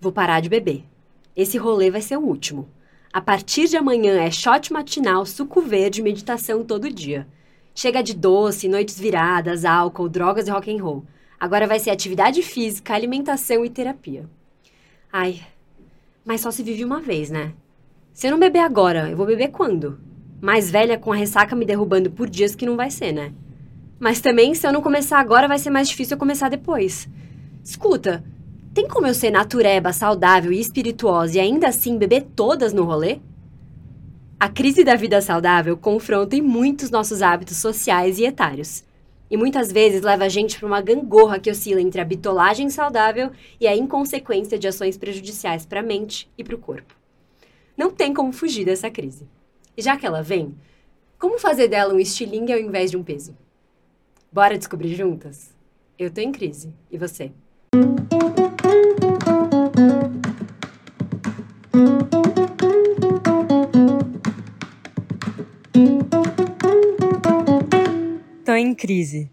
Vou parar de beber. Esse rolê vai ser o último. A partir de amanhã é shot matinal, suco verde, meditação todo dia. Chega de doce, noites viradas, álcool, drogas e rock and roll. Agora vai ser atividade física, alimentação e terapia. Ai, mas só se vive uma vez, né? Se eu não beber agora, eu vou beber quando? Mais velha com a ressaca me derrubando por dias que não vai ser, né? Mas também, se eu não começar agora, vai ser mais difícil eu começar depois. Escuta, tem como eu ser natureba, saudável e espirituosa e ainda assim beber todas no rolê? A crise da vida saudável confronta em muitos nossos hábitos sociais e etários. E muitas vezes leva a gente para uma gangorra que oscila entre a bitolagem saudável e a inconsequência de ações prejudiciais para a mente e para o corpo. Não tem como fugir dessa crise. E já que ela vem, como fazer dela um estilingue ao invés de um peso? Bora descobrir juntas? Eu tô em crise. E você? Em crise.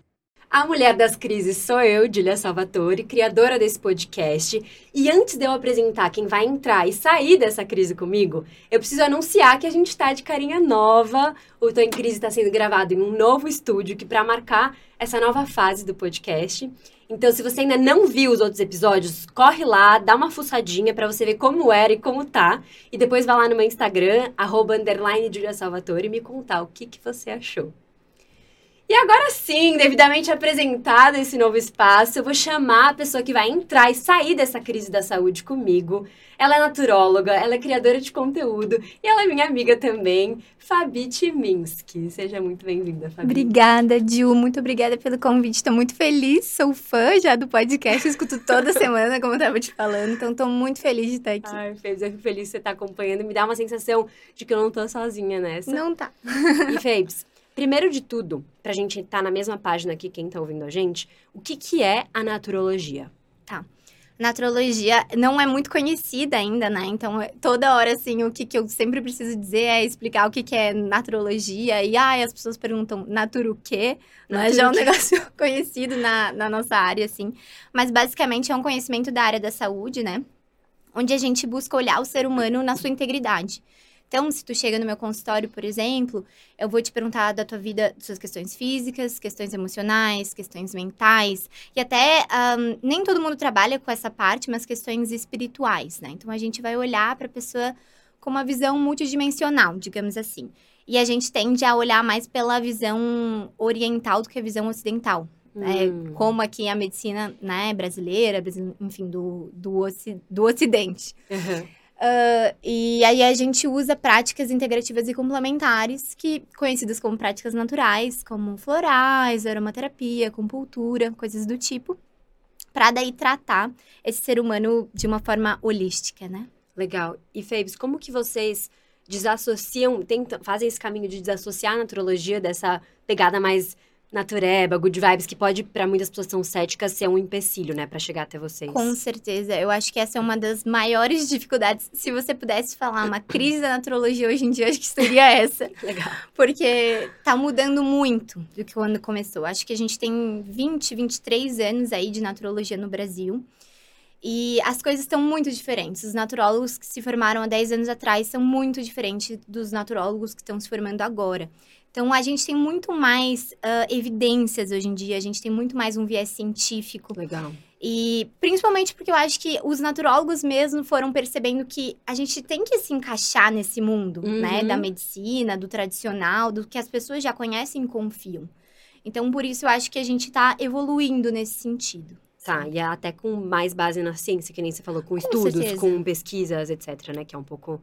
A mulher das crises sou eu, Julia Salvatore, criadora desse podcast. E antes de eu apresentar quem vai entrar e sair dessa crise comigo, eu preciso anunciar que a gente está de carinha nova. O Tô em Crise está sendo gravado em um novo estúdio que para marcar essa nova fase do podcast. Então, se você ainda não viu os outros episódios, corre lá, dá uma fuçadinha para você ver como era e como tá. E depois vai lá no meu Instagram, arroba underline Julia Salvatore, e me contar o que, que você achou. E agora sim, devidamente apresentado esse novo espaço, eu vou chamar a pessoa que vai entrar e sair dessa crise da saúde comigo. Ela é naturóloga, ela é criadora de conteúdo e ela é minha amiga também, Fabi Timinski. Seja muito bem-vinda, Fabi. Obrigada, Dil. Muito obrigada pelo convite. Estou muito feliz, sou fã já do podcast, escuto toda semana, como eu estava te falando. Então, estou muito feliz de estar aqui. Ai, feliz, eu fico feliz de você estar acompanhando. Me dá uma sensação de que eu não estou sozinha nessa. Não tá. E, Fabes, Primeiro de tudo, para a gente estar tá na mesma página aqui, quem está ouvindo a gente, o que, que é a naturologia? Tá. Naturologia não é muito conhecida ainda, né? Então, é, toda hora, assim, o que, que eu sempre preciso dizer é explicar o que, que é naturologia. E, ai, as pessoas perguntam, natura o quê? Não é já um negócio conhecido na, na nossa área, assim. Mas, basicamente, é um conhecimento da área da saúde, né? Onde a gente busca olhar o ser humano na sua integridade. Então, se tu chega no meu consultório, por exemplo, eu vou te perguntar da tua vida, das suas questões físicas, questões emocionais, questões mentais, e até um, nem todo mundo trabalha com essa parte, mas questões espirituais, né? Então, a gente vai olhar para a pessoa com uma visão multidimensional, digamos assim. E a gente tende a olhar mais pela visão oriental do que a visão ocidental. Né? Hum. Como aqui a medicina né, brasileira, enfim, do, do, do Ocidente. Uhum. Uh, e aí a gente usa práticas integrativas e complementares, que conhecidas como práticas naturais, como florais, aromaterapia, acupuntura, coisas do tipo, para daí tratar esse ser humano de uma forma holística, né? Legal. E Fabes, como que vocês desassociam, tentam, fazem esse caminho de desassociar a naturologia dessa pegada mais natureba, good vibes, que pode, para muitas pessoas que são céticas, ser um empecilho, né, para chegar até vocês. Com certeza. Eu acho que essa é uma das maiores dificuldades. Se você pudesse falar uma crise da naturologia hoje em dia, acho que seria essa. Legal. Porque tá mudando muito do que quando começou. Acho que a gente tem 20, 23 anos aí de naturologia no Brasil. E as coisas estão muito diferentes. Os naturólogos que se formaram há 10 anos atrás são muito diferentes dos naturólogos que estão se formando agora. Então, a gente tem muito mais uh, evidências hoje em dia, a gente tem muito mais um viés científico. Legal. E principalmente porque eu acho que os naturólogos mesmo foram percebendo que a gente tem que se encaixar nesse mundo, né, uhum. né? Da medicina, do tradicional, do que as pessoas já conhecem e confiam. Então, por isso eu acho que a gente está evoluindo nesse sentido. Tá, e é até com mais base na ciência, que nem você falou, com, com estudos, certeza. com pesquisas, etc, né? Que é um pouco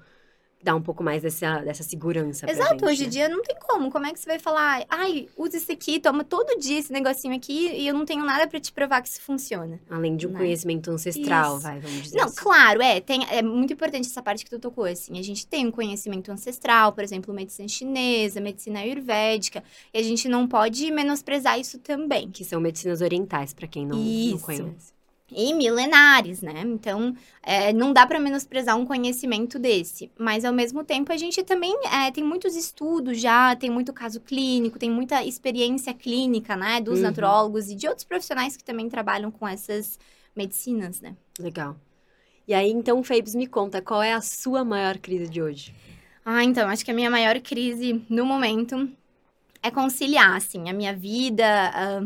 dá um pouco mais dessa, dessa segurança Exato, gente, hoje em né? dia não tem como. Como é que você vai falar, ai, usa esse aqui, toma todo dia esse negocinho aqui e eu não tenho nada para te provar que isso funciona. Além de um né? conhecimento ancestral, isso. vai, vamos dizer Não, assim. claro, é, tem, é muito importante essa parte que tu tocou, assim. A gente tem um conhecimento ancestral, por exemplo, medicina chinesa, medicina ayurvédica, e a gente não pode menosprezar isso também. Que são medicinas orientais, para quem não, não conhece e milenares, né? Então, é, não dá para menosprezar um conhecimento desse. Mas, ao mesmo tempo, a gente também é, tem muitos estudos já, tem muito caso clínico, tem muita experiência clínica, né? Dos uhum. naturólogos e de outros profissionais que também trabalham com essas medicinas, né? Legal. E aí, então, Fabes, me conta, qual é a sua maior crise de hoje? Ah, então, acho que a minha maior crise no momento é conciliar, assim, a minha vida, a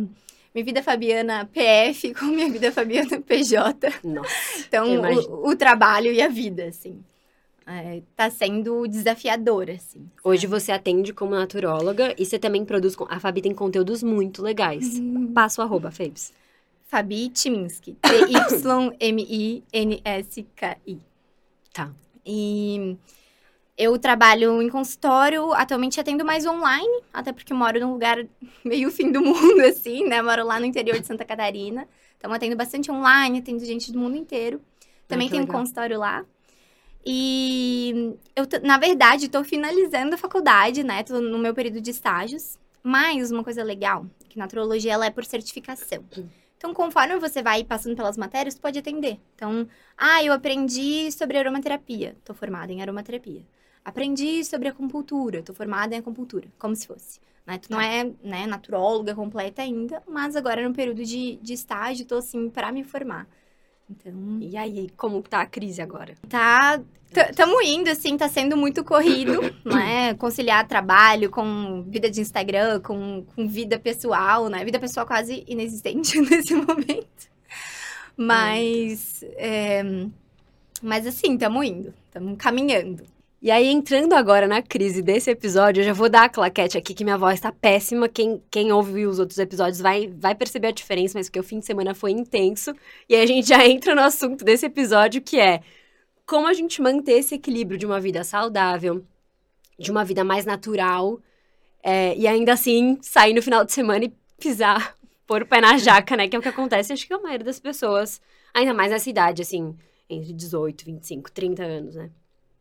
minha vida Fabiana PF com minha vida Fabiana PJ. Nossa. Então, o, o, trabalho e a vida, assim. É, tá sendo desafiador, assim. Hoje você atende como naturóloga e você também produz. A Fabi tem conteúdos muito legais. Uhum. Passa o arroba, Fabes. Fabi Timinski. T-Y-M-I-N-S-K-I. Tá. E eu trabalho em consultório, atualmente atendo mais online, até porque moro num lugar meio fim do mundo, assim, né? Moro lá no interior de Santa Catarina. Então, atendo bastante online, atendo gente do mundo inteiro. Também tenho um consultório lá. E eu, na verdade, estou finalizando a faculdade, né? Tô no meu período de estágios. Mas uma coisa legal, que na astrologia ela é por certificação. Então, conforme você vai passando pelas matérias, tu pode atender. Então, ah, eu aprendi sobre aromaterapia. Tô formada em aromaterapia. Aprendi sobre acupuntura. Tô formada em acupuntura. Como se fosse. Né? Tu não tá. é né, naturóloga completa ainda, mas agora no período de, de estágio, tô assim, para me formar. Então... E aí, como tá a crise agora? Tá Estamos indo, assim, tá sendo muito corrido, né? Conciliar trabalho com vida de Instagram, com, com vida pessoal, né? Vida pessoal quase inexistente nesse momento. Mas, é, mas assim, estamos indo, estamos caminhando. E aí, entrando agora na crise desse episódio, eu já vou dar a claquete aqui que minha voz tá péssima. Quem, quem ouve os outros episódios vai, vai perceber a diferença, mas porque o fim de semana foi intenso. E aí a gente já entra no assunto desse episódio, que é como a gente manter esse equilíbrio de uma vida saudável, de uma vida mais natural, é, e ainda assim sair no final de semana e pisar, pôr o pé na jaca, né? Que é o que acontece, acho que a maioria das pessoas, ainda mais nessa idade, assim, entre 18, 25, 30 anos, né?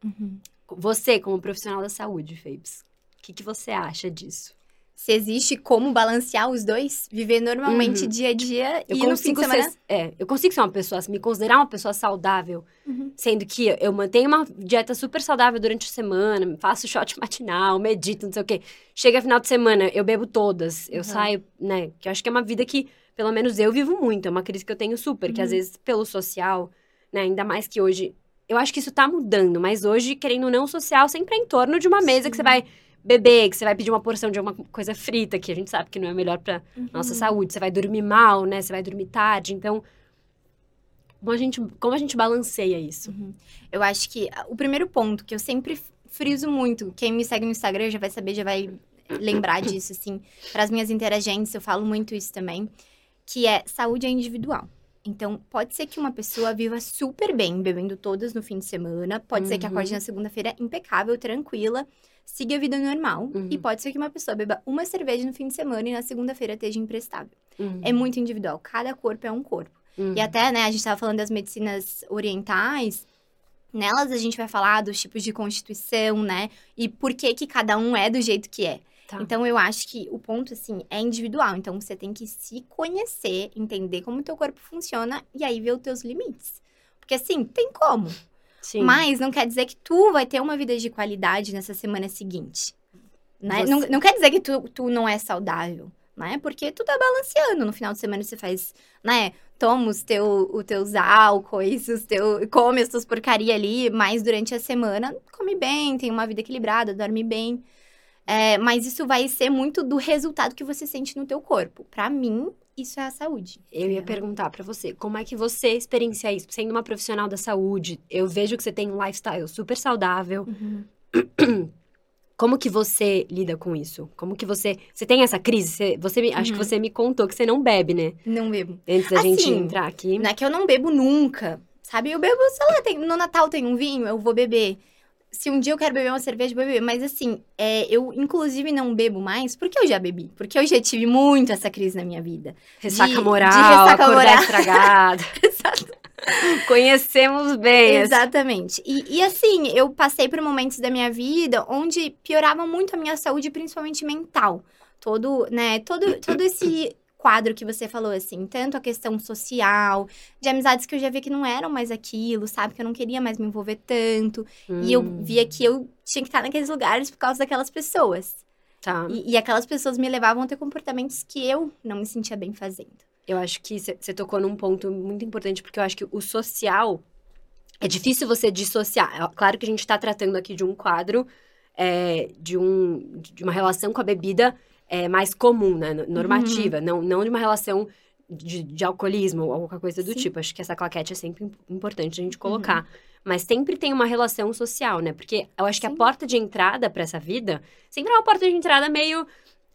Uhum. Você, como profissional da saúde, Fabes, o que, que você acha disso? se existe como balancear os dois, viver normalmente uhum. dia a dia eu e no fim de semana... Ser, é, eu consigo ser uma pessoa, me considerar uma pessoa saudável, uhum. sendo que eu mantenho uma dieta super saudável durante a semana, faço shot matinal, medito, não sei o quê. Chega final de semana, eu bebo todas, eu uhum. saio, né? Que eu acho que é uma vida que, pelo menos eu vivo muito, é uma crise que eu tenho super, que às uhum. vezes pelo social, né, ainda mais que hoje, eu acho que isso tá mudando, mas hoje, querendo ou não, social sempre é em torno de uma mesa Sim. que você vai beber, que você vai pedir uma porção de alguma coisa frita, que a gente sabe que não é melhor para uhum. nossa saúde. Você vai dormir mal, né? Você vai dormir tarde. Então, como a gente, como a gente balanceia isso? Uhum. Eu acho que o primeiro ponto que eu sempre friso muito, quem me segue no Instagram já vai saber, já vai lembrar disso, assim. Para as minhas interagentes, eu falo muito isso também, que é saúde é individual. Então, pode ser que uma pessoa viva super bem, bebendo todas no fim de semana. Pode uhum. ser que acorde uhum. na segunda-feira impecável, tranquila siga a vida normal. Uhum. E pode ser que uma pessoa beba uma cerveja no fim de semana e na segunda-feira esteja imprestável. Uhum. É muito individual. Cada corpo é um corpo. Uhum. E até, né, a gente estava falando das medicinas orientais. Nelas a gente vai falar dos tipos de constituição, né? E por que que cada um é do jeito que é. Tá. Então, eu acho que o ponto, assim, é individual. Então, você tem que se conhecer, entender como o teu corpo funciona e aí ver os teus limites. Porque, assim, tem como. Sim. Mas não quer dizer que tu vai ter uma vida de qualidade nessa semana seguinte. Né? Você... Não, não quer dizer que tu, tu não é saudável, né? Porque tu tá balanceando. No final de semana você faz, né? Toma os, teu, os teus álcoois, os teu, come as tuas porcaria ali, mas durante a semana come bem, tem uma vida equilibrada, dorme bem. É, mas isso vai ser muito do resultado que você sente no teu corpo. Para mim, isso é a saúde. Eu ia perguntar para você, como é que você experiencia isso? Sendo uma profissional da saúde, eu vejo que você tem um lifestyle super saudável. Uhum. Como que você lida com isso? Como que você... Você tem essa crise? Você, você me, uhum. Acho que uhum. você me contou que você não bebe, né? Não bebo. Antes da assim, gente entrar aqui. Não é que eu não bebo nunca, sabe? Eu bebo, sei lá, tem, no Natal tem um vinho, eu vou beber se um dia eu quero beber uma cerveja, eu vou beber. Mas assim, é, eu inclusive não bebo mais porque eu já bebi. Porque eu já tive muito essa crise na minha vida. Ressaca de, moral, de ressaca moral. estragado. Exato. Conhecemos bem. Exatamente. E, e, assim, eu passei por momentos da minha vida onde piorava muito a minha saúde, principalmente mental. Todo, né, todo, todo esse quadro que você falou, assim, tanto a questão social, de amizades que eu já vi que não eram mais aquilo, sabe? Que eu não queria mais me envolver tanto. Hum. E eu hum. via que eu tinha que estar naqueles lugares por causa daquelas pessoas. Tá. E, e aquelas pessoas me levavam a ter comportamentos que eu não me sentia bem fazendo. Eu acho que você tocou num ponto muito importante, porque eu acho que o social é difícil você dissociar. É claro que a gente está tratando aqui de um quadro, é, de, um, de uma relação com a bebida é, mais comum, né? Normativa, uhum. não, não de uma relação de, de alcoolismo ou qualquer coisa do Sim. tipo. Acho que essa claquete é sempre importante a gente colocar. Uhum. Mas sempre tem uma relação social, né? Porque eu acho Sim. que a porta de entrada para essa vida sempre é uma porta de entrada meio.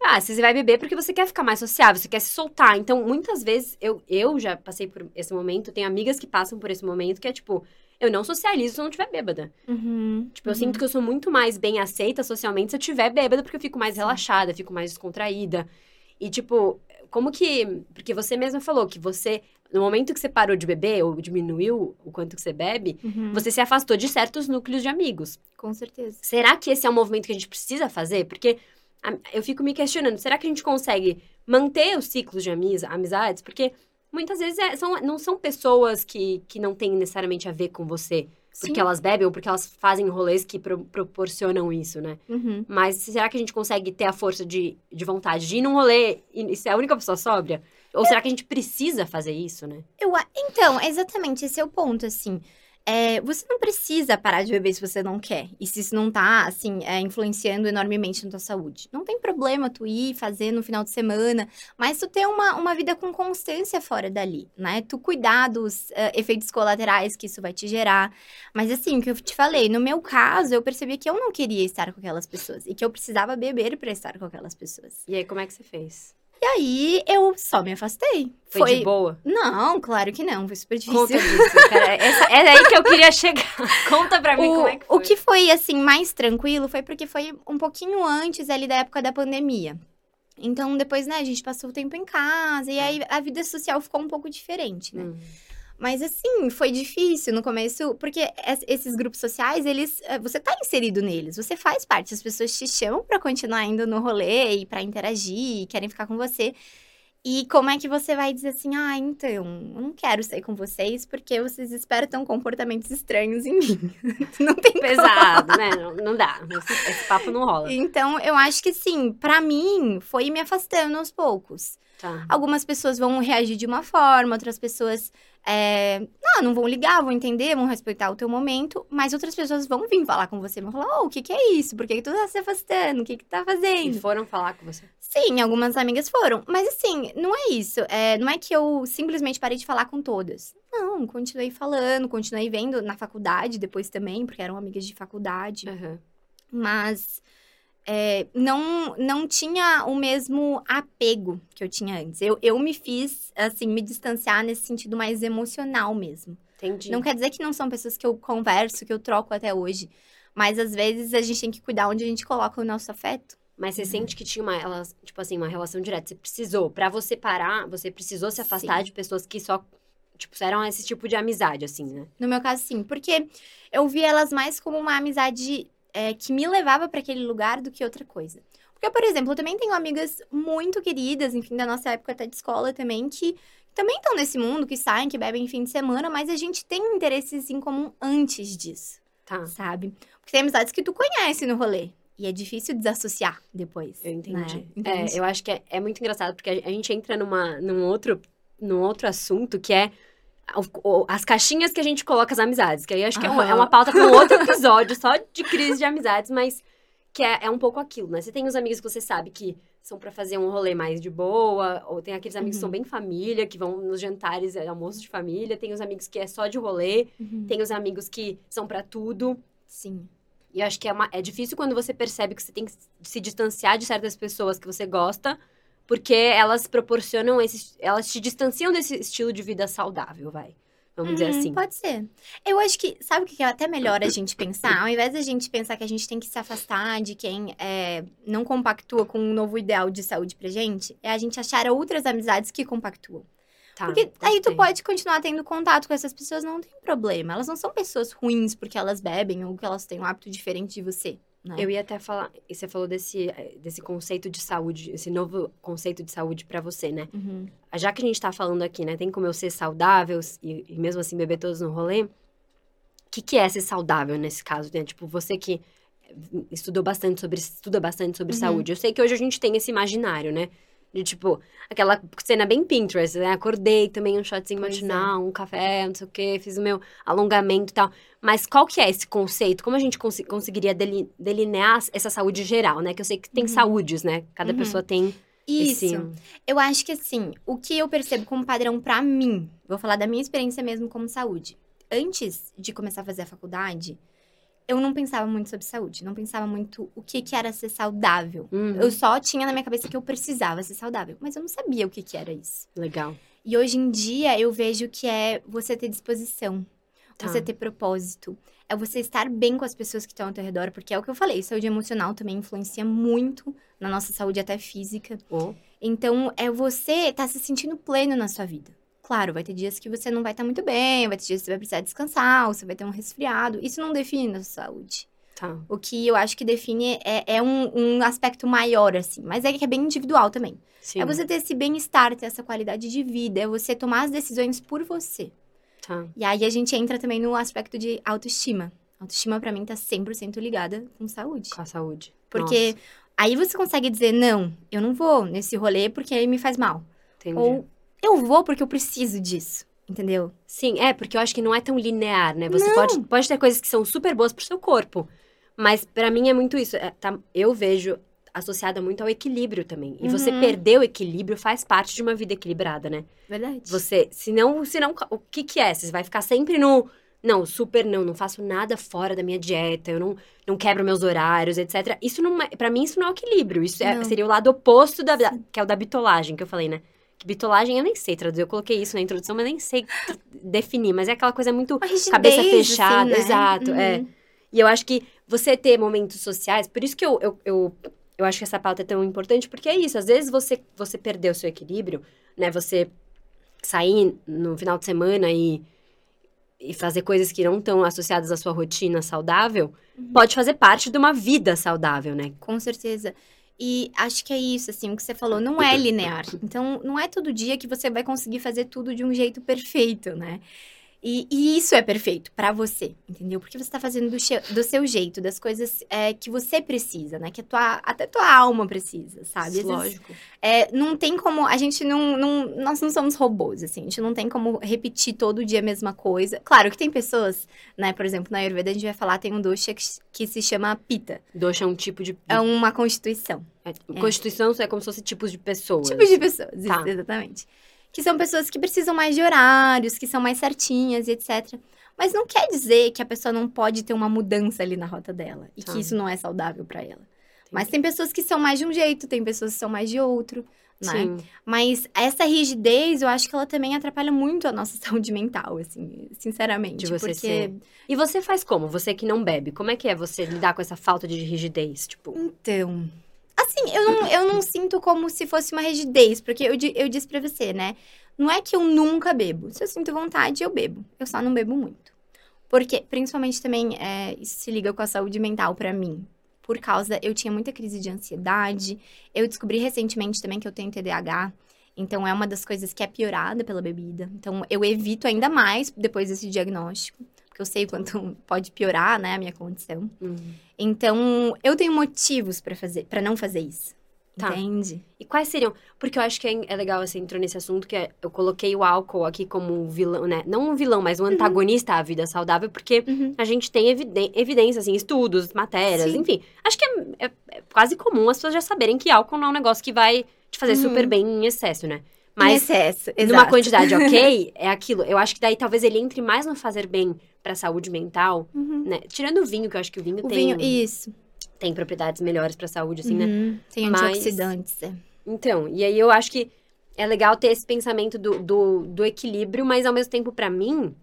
Ah, você vai beber porque você quer ficar mais sociável, você quer se soltar. Então, muitas vezes, eu, eu já passei por esse momento, tenho amigas que passam por esse momento, que é tipo, eu não socializo se eu não estiver bêbada. Uhum, tipo, eu sinto que eu sou muito mais bem aceita socialmente se eu estiver bêbada, porque eu fico mais Sim. relaxada, fico mais descontraída. E, tipo, como que. Porque você mesma falou que você. No momento que você parou de beber, ou diminuiu o quanto que você bebe, uhum. você se afastou de certos núcleos de amigos. Com certeza. Será que esse é um movimento que a gente precisa fazer? Porque eu fico me questionando, será que a gente consegue manter os ciclos de amizades? Porque muitas vezes é, são, não são pessoas que, que não têm necessariamente a ver com você. Porque Sim. elas bebem ou porque elas fazem rolês que pro, proporcionam isso, né? Uhum. Mas será que a gente consegue ter a força de, de vontade de ir num rolê e ser a única pessoa sóbria? Ou eu... será que a gente precisa fazer isso, né? Eu, então, exatamente, esse é o ponto, assim. É, você não precisa parar de beber se você não quer. E se isso não tá, assim, é, influenciando enormemente na tua saúde. Não tem problema tu ir fazer no final de semana, mas tu ter uma, uma vida com constância fora dali, né? Tu cuidar dos uh, efeitos colaterais que isso vai te gerar. Mas assim, o que eu te falei, no meu caso, eu percebi que eu não queria estar com aquelas pessoas. E que eu precisava beber para estar com aquelas pessoas. E aí, como é que você fez? E aí eu só me afastei. Foi, foi... de boa? Não, claro que não. Foi super difícil. Conta disso, cara. Essa, é aí que eu queria chegar. Conta pra mim o, como é que foi. O que foi, assim, mais tranquilo foi porque foi um pouquinho antes ali da época da pandemia. Então, depois, né, a gente passou o tempo em casa. E aí a vida social ficou um pouco diferente, né? Hum. Mas assim, foi difícil no começo, porque esses grupos sociais, eles, eh, você tá inserido neles, você faz parte, as pessoas te chamam para continuar indo no rolê e para interagir, e querem ficar com você. E como é que você vai dizer assim, ah, então, eu não quero sair com vocês porque vocês esperam comportamentos estranhos em mim. não tem Pesado, como. né? Não, não dá. Esse, esse, papo não rola. Então, eu acho que sim, para mim, foi me afastando aos poucos. Tá. Algumas pessoas vão reagir de uma forma, outras pessoas é, não, não vão ligar, vão entender, vão respeitar o teu momento, mas outras pessoas vão vir falar com você, vão falar, oh, o que que é isso? Por que, que tu tá se afastando? O que que tá fazendo? E foram falar com você? Sim, algumas amigas foram. Mas assim, não é isso. É, não é que eu simplesmente parei de falar com todas. Não, continuei falando, continuei vendo na faculdade depois também, porque eram amigas de faculdade. Uhum. Mas é, não, não tinha o mesmo apego que eu tinha antes. Eu, eu me fiz, assim, me distanciar nesse sentido mais emocional mesmo. Entendi. Não quer dizer que não são pessoas que eu converso, que eu troco até hoje. Mas às vezes a gente tem que cuidar onde a gente coloca o nosso afeto. Mas você uhum. sente que tinha uma, ela, tipo assim, uma relação direta. Você precisou, para você parar, você precisou se afastar sim. de pessoas que só, tipo, eram esse tipo de amizade, assim, né? No meu caso, sim. Porque eu vi elas mais como uma amizade é, que me levava para aquele lugar do que outra coisa. Porque, por exemplo, eu também tenho amigas muito queridas, enfim, da nossa época até de escola também, que também estão nesse mundo, que saem, que bebem fim de semana, mas a gente tem interesses em comum antes disso. Tá. Sabe? Porque tem amizades que tu conhece no rolê. E é difícil desassociar depois. Eu entendi. Né? É, eu acho que é, é, muito engraçado, porque a gente entra numa, num, outro, num outro assunto que é as caixinhas que a gente coloca as amizades. Que aí acho que é, uma, é uma pauta para um outro episódio só de crise de amizades, mas que é, é um pouco aquilo, né? Você tem os amigos que você sabe que são para fazer um rolê mais de boa, ou tem aqueles amigos uhum. que são uhum. bem família, que vão nos jantares, é, almoço de família, tem os amigos que é só de rolê, uhum. tem os amigos que são para tudo. Sim. E acho que é, uma, é difícil quando você percebe que você tem que se distanciar de certas pessoas que você gosta porque elas proporcionam esse. Elas te distanciam desse estilo de vida saudável, vai. Vamos dizer uhum, assim. Pode ser. Eu acho que, sabe o que é até melhor a gente pensar? Ao invés da gente pensar que a gente tem que se afastar de quem é, não compactua com um novo ideal de saúde pra gente, é a gente achar outras amizades que compactuam. Tá, porque aí tu pode continuar tendo contato com essas pessoas, não tem problema. Elas não são pessoas ruins porque elas bebem ou que elas têm um hábito diferente de você. Né? Eu ia até falar, você falou desse, eh, desse conceito de saúde, esse novo conceito de saúde para você, né? Uhum. Já que a gente tá falando aqui, né, tem como eu ser saudável e, e mesmo assim beber todos no rolê, o que, que é ser saudável nesse caso, né? Tipo, você que estudou bastante sobre, estuda bastante sobre uhum. saúde. Eu sei que hoje a gente tem esse imaginário, né? De tipo, aquela cena bem Pinterest, né? Acordei, tomei um shotzinho Pois é. matinal, um café, não sei o quê, fiz o meu alongamento e tal. Mas qual que é esse conceito? Como a gente consi- conseguiria deli- delinear essa saúde geral, né? Que eu sei que tem saúdes, né? Cada Uhum. pessoa tem Isso. esse... Eu acho que assim, o que eu percebo como padrão pra mim, vou falar da minha experiência mesmo como saúde. Antes de começar a fazer a faculdade, eu não pensava muito sobre saúde, não pensava muito o que, que era ser saudável. Uhum. Eu só tinha na minha cabeça que eu precisava ser saudável, mas eu não sabia o que, que era isso. Legal. E hoje em dia eu vejo que é você ter disposição, Tá. você ter propósito, é você estar bem com as pessoas que estão ao teu redor, porque é o que eu falei, saúde emocional também influencia muito na nossa saúde até física. Oh, Então, é você estar se sentindo pleno na sua vida. Claro, vai ter dias que você não vai estar muito bem, vai ter dias que você vai precisar descansar, ou você vai ter um resfriado. Isso não define a sua saúde. tá. O que eu acho que define é, é um, um aspecto maior, assim. Mas é que é bem individual também. Sim. É você ter esse bem-estar, ter essa qualidade de vida, é você tomar as decisões por você. Tá. E aí a gente entra também no aspecto de autoestima. Autoestima, pra mim, tá 100% ligada com saúde. Com a saúde. Porque aí você consegue dizer, não, eu não vou nesse rolê porque aí me faz mal. Nossa, entendi. Ou eu vou porque eu preciso disso, entendeu? Sim, é, porque eu acho que não é tão linear, né? Você pode, pode ter coisas que são super boas pro seu corpo. Mas pra mim é muito isso. é, tá- eu vejo associada muito ao equilíbrio também. E você Uhum. perder o equilíbrio faz parte de uma vida equilibrada, né? Verdade. Você, se não, se não, o que que é? Você vai ficar sempre no, não, super não, não faço nada fora da minha dieta, eu não, não quebro meus horários, etc. Isso não, é- pra mim isso não é equilíbrio, isso é- seria o lado oposto da, da- que é o da bitolagem, que eu falei, né? Bitolagem eu nem sei traduzir, eu coloquei isso na introdução, mas nem sei definir, mas é aquela coisa muito rigidez, cabeça assim, fechada, né? exato, Uhum. é. E eu acho que você ter momentos sociais, por isso que eu, eu, eu, eu acho que essa pauta é tão importante, porque é isso, às vezes você, você perdeu o seu equilíbrio, né? Você sair no final de semana e, e fazer coisas que não estão associadas à sua rotina saudável, Uhum. pode fazer parte de uma vida saudável, né? Com certeza. E acho que é isso, assim, o que você falou, não é linear. Então, não é todo dia que você vai conseguir fazer tudo de um jeito perfeito, né? E, e isso é perfeito pra você, entendeu? Porque você tá fazendo do, do seu jeito, das coisas é, que você precisa, né? Que a tua, até tua alma precisa, sabe? Vezes, Lógico. é, não tem como. A gente não, não. Nós não somos robôs, assim. A gente não tem como repetir todo dia a mesma coisa. Claro que tem pessoas, né? Por exemplo, na Ayurveda a gente vai falar, tem um dosha que, que se chama Pita. Doxa é um tipo de. É uma constituição. é, Constituição é como se fosse tipos de pessoas. Tipos de pessoas, Tá. isso, exatamente. Que são pessoas que precisam mais de horários, que são mais certinhas e etc. Mas não quer dizer que a pessoa não pode ter uma mudança ali na rota dela. E Tá. que isso não é saudável pra ela. Mas tem pessoas que são mais de um jeito, tem pessoas que são mais de outro, né? Sim. Mas essa rigidez, eu acho que ela também atrapalha muito a nossa saúde mental, assim, sinceramente. De você porque ser- E você faz como? Você que não bebe, como é que é você lidar com essa falta de rigidez? Tipo, Então. Assim, eu não, eu não sinto como se fosse uma rigidez, porque eu, eu disse pra você, né? Não é que eu nunca bebo. Se eu sinto vontade, eu bebo. Eu só não bebo muito. Porque, principalmente também, é, isso se liga com a saúde mental pra mim. Por causa, eu tinha muita crise de ansiedade. Eu descobri recentemente também que eu tenho TDAH. Então, é uma das coisas que é piorada pela bebida. Então, eu evito ainda mais depois desse diagnóstico. Porque eu sei quanto pode piorar, né, a minha condição. hum. Então, eu tenho motivos pra fazer, para não fazer isso. Tá. Entende? E quais seriam? Porque eu acho que é, é legal você entrou nesse assunto, que é- eu coloquei o álcool aqui como um vilão, né? Não um vilão, mas um antagonista à vida saudável, porque Uhum. a gente tem eviden evidência, assim, estudos, matérias, Sim. enfim. Acho que é, é- é quase comum as pessoas já saberem que álcool não é um negócio que vai te fazer Uhum. super bem em excesso, né? Em Mas excesso, numa quantidade ok, é aquilo. Eu acho que daí talvez ele entre mais no fazer bem pra saúde mental, Uhum. né? Tirando o vinho, que eu acho que o vinho, O tem, vinho, isso. tem propriedades melhores pra saúde, assim, né? Uhum. Tem Mas- antioxidantes, é. Então, e aí eu acho que é legal ter esse pensamento do, do, do equilíbrio, mas ao mesmo tempo, pra mim,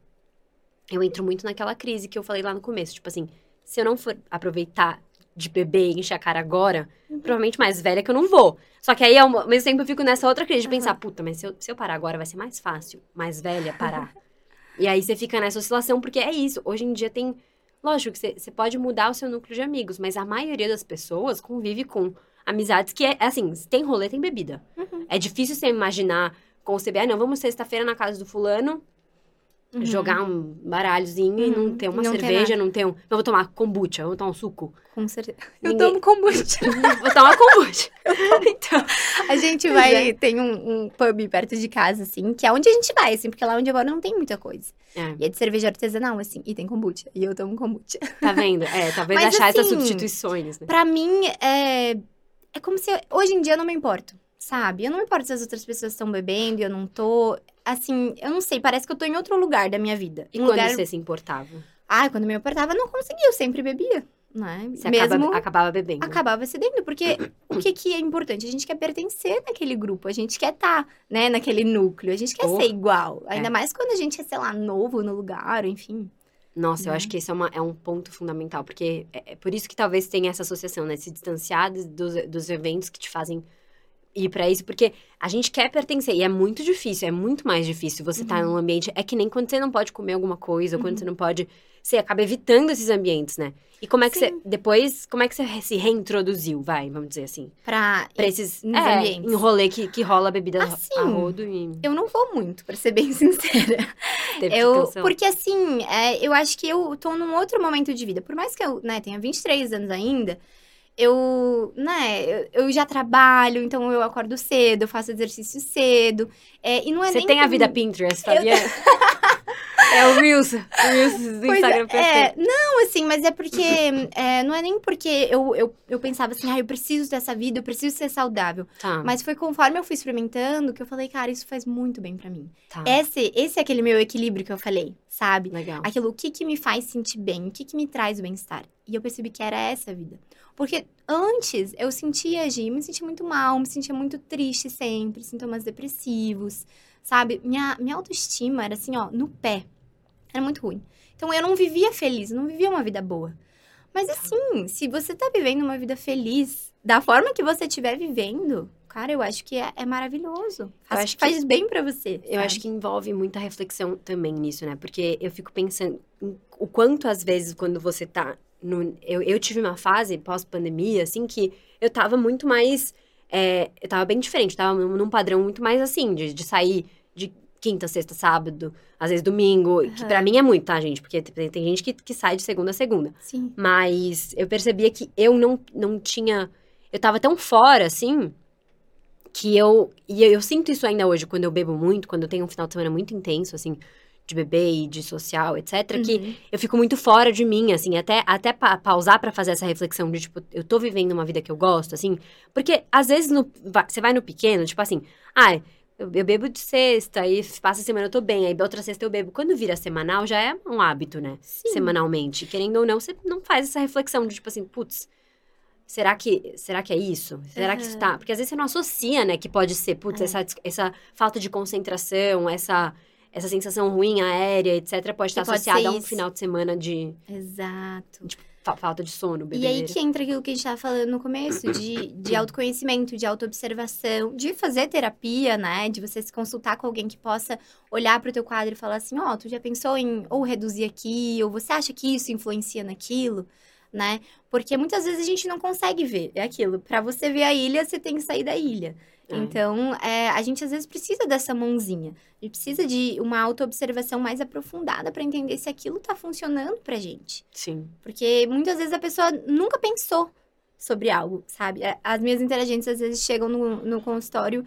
eu entro muito naquela crise que eu falei lá no começo. Tipo assim, se eu não for aproveitar de beber e encher a cara agora, Uhum. provavelmente mais velha que eu não vou. Só que aí, ao mesmo tempo, eu fico nessa outra crise de Aham. pensar, puta, mas se eu, se eu parar agora vai ser mais fácil, mais velha, parar. e aí você fica nessa oscilação, porque é isso. Hoje em dia tem. Lógico que você, você pode mudar o seu núcleo de amigos, mas a maioria das pessoas convive com amizades que é assim, se tem rolê, tem bebida. Uhum. É difícil você imaginar conceber, ah, não, vamos sexta-feira na casa do fulano Uhum. jogar um baralhozinho e não Uhum. ter uma não cerveja, não ter um. Não vou tomar kombucha, vou tomar um suco. Com certeza. Eu Ninguém- tomo kombucha. vou tomar kombucha. então, A gente vai. é. Tem um, um pub perto de casa, assim, que é onde a gente vai, assim, porque lá onde eu moro não tem muita coisa. é, E é de cerveja artesanal, assim, e tem kombucha. E eu tomo kombucha. tá vendo? É, talvez Mas, achar essas assim, substituições, né? Pra mim, é. É como se. eu- hoje em dia eu não me importo, sabe? Eu não me importo se as outras pessoas estão bebendo e eu não tô. Assim, eu não sei, parece que eu tô em outro lugar da minha vida. E um quando lugar. você se importava? Ai, quando me importava, não conseguia, eu sempre bebia. Né? Você Mesmo acaba, acabava bebendo. acabava cedendo, porque o que, que é importante? A gente quer pertencer naquele grupo, a gente quer estar, né, naquele núcleo, a gente quer Oh. ser igual. Ainda É. mais quando a gente é, sei lá, novo no lugar, enfim. Nossa, eu Né? acho que esse é, uma- é um ponto fundamental, porque é, é por isso que talvez tenha essa associação, né? Se distanciar dos- dos eventos que te fazem ir pra isso, porque a gente quer pertencer, e é muito difícil, é muito mais difícil você estar Uhum. num ambiente. É que nem quando você não pode comer alguma coisa, ou quando Uhum. você não pode. Você acaba evitando esses ambientes, né? E como é que você. Sim. Depois, como é que você se reintroduziu, vai, vamos dizer assim? Pra. Pra esses é, ambientes. em rolê que, que rola bebida Assim, a rodo e Eu não vou muito, pra ser bem sincera. teve Eu, porque assim, é, eu acho que eu tô num outro momento de vida. Por mais que eu, né, tenha 23 anos ainda, eu, né, eu, eu já trabalho, então eu acordo cedo, eu faço exercício cedo. é, e não é Você tem a por- vida Pinterest, Fabiana? é o Reels, o Reels do Pois Instagram é, perfeito. não, assim, mas é porque. é, não é nem porque eu, eu, eu pensava assim, ah, eu preciso dessa vida, eu preciso ser saudável. Tá, Mas foi conforme eu fui experimentando que eu falei, cara, isso faz muito bem pra mim. tá. Esse, esse é aquele meu equilíbrio que eu falei, sabe? Legal. Aquilo, o que que me faz sentir bem, o que que me traz o bem-estar. E eu percebi que era essa a vida. Porque antes eu sentia, Gi, me sentia muito mal, me sentia muito triste sempre, sintomas depressivos, sabe? Minha, minha autoestima era assim, ó, no pé. Era muito ruim. Então eu não vivia feliz, eu não vivia uma vida boa. Mas assim, se você tá vivendo uma vida feliz, da forma que você estiver vivendo, cara, eu acho que é, é maravilhoso. Faz, acho que- faz bem pra você. Eu acho que envolve muita reflexão também nisso, né? Porque eu fico pensando o quanto às vezes quando você tá no... Eu, eu tive uma fase pós-pandemia, assim, que eu tava muito mais... é, eu tava bem diferente, tava num padrão muito mais assim, de, de sair de quinta, sexta, sábado, às vezes domingo, que pra Aham. mim é muito, tá, gente? Porque tem, tem gente que, que sai de segunda a segunda. Sim. Mas eu percebia que eu não, não tinha. Eu tava tão fora, assim, que eu. E eu, eu sinto isso ainda hoje, quando eu bebo muito, quando eu tenho um final de semana muito intenso, assim, de beber e de social, etc., que Uhum. eu fico muito fora de mim, assim, até, até pa- pausar pra fazer essa reflexão de, tipo, eu tô vivendo uma vida que eu gosto, assim. Porque às vezes no- você vai no pequeno, tipo assim, ah, eu, eu bebo de sexta, aí passa a semana eu tô bem, aí outra sexta eu bebo. Quando vira semanal, já é um hábito, né? Sim. semanalmente. Querendo ou não, você não faz essa reflexão de tipo assim, putz, será que, será que é isso? Será que isso tá? Porque às vezes você não associa, né, que pode ser, putz, É. essa, essa falta de concentração, essa, essa sensação ruim aérea, etc., pode estar associada a um isso. final de semana de Exato. fa- falta de sono, E bebedeira. aí que entra aquilo que a gente tava falando no começo, de, de autoconhecimento, de autoobservação, de fazer terapia, né? De você se consultar com alguém que possa olhar pro teu quadro e falar assim, ó, tu já pensou em ou reduzir aqui, ou você acha que isso influencia naquilo, né? Porque muitas vezes a gente não consegue ver, é aquilo. Pra você ver a ilha, você tem que sair da ilha. É. Então, é, a gente às vezes precisa dessa mãozinha. A gente precisa de uma autoobservação mais aprofundada pra entender se aquilo tá funcionando pra gente. Sim. Porque muitas vezes a pessoa nunca pensou sobre algo, sabe? As minhas interagentes às vezes chegam no, no consultório